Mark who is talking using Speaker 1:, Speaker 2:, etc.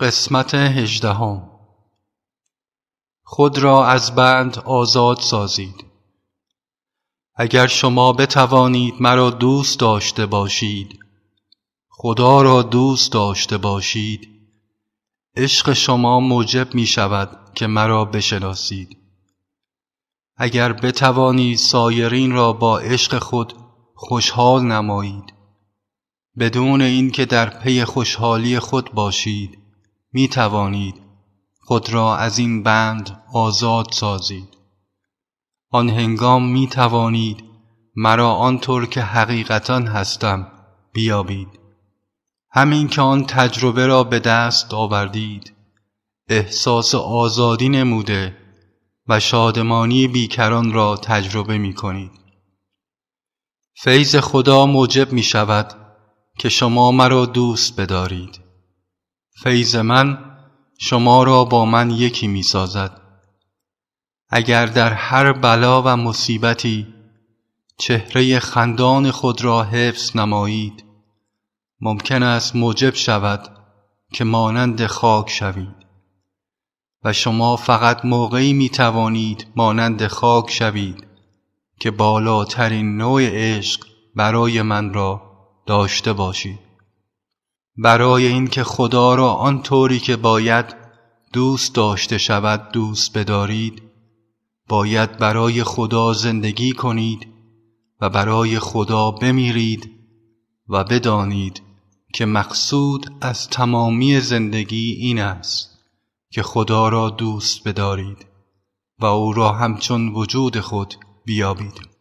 Speaker 1: قسمت هجدهم. خود را از بند آزاد سازید. اگر شما بتوانید مرا دوست داشته باشید خدا را دوست داشته باشید عشق شما موجب می شود که مرا بشناسید. اگر بتوانید سایرین را با عشق خود خوشحال نمایید بدون اینکه در پی خوشحالی خود باشید می توانید خود را از این بند آزاد سازید. آن هنگام می توانید مرا آنطور که حقیقتا هستم بیابید. همین که آن تجربه را به دست آوردید احساس آزادی نموده و شادمانی بیکران را تجربه می کنید فیض خدا موجب می شود که شما مرا دوست بدارید. فیض من شما را با من یکی می سازد اگر در هر بلا و مصیبتی چهره خندان خود را حفظ نمایید ممکن است موجب شود که مانند خاک شوید. و شما فقط موقعی می توانید مانند خاک شوید که بالاترین نوع عشق برای من را داشته باشید. برای اینکه خدا را آنطوری که باید دوست داشته شود دوست بدارید باید برای خدا زندگی کنید و برای خدا بمیرید و بدانید که مقصود از تمامی زندگی این است که خدا را دوست بدارید و او را همچون وجود خود بیابید.